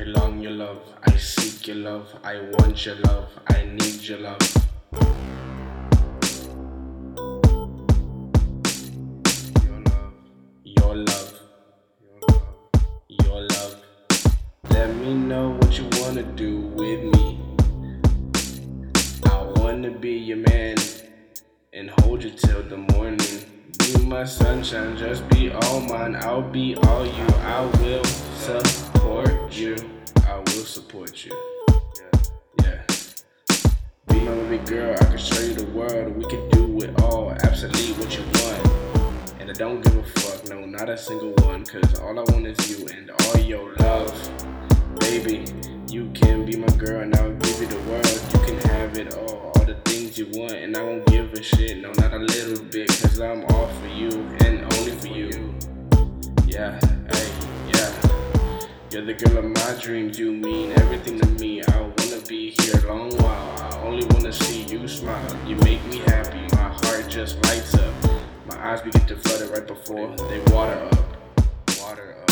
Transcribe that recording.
I long your love, I seek your love, I want your love, I need your love. Your love, your love, your love. Let me know what you wanna do with me. I wanna be your man and hold you till the morning. Be my sunshine, just be all mine. I'll be all you. I will support you. I will support you. Yeah. Be my baby girl, I can show you the world. We can do it all, absolutely what you want. And I don't give a fuck, no, not a single one. Cause all I want is you and all your love. Baby, you can be my girl and I'll give you the world. You can have it all, all the things you want. And I won't give a shit, no, not a little bit. Cause I'm all for you and only for you. Yeah. You're the girl of my dreams, you mean everything to me. I wanna be here a long while. I only wanna see you smile. You make me happy, my heart just lights up. My eyes begin to flutter right before they water up. Water up.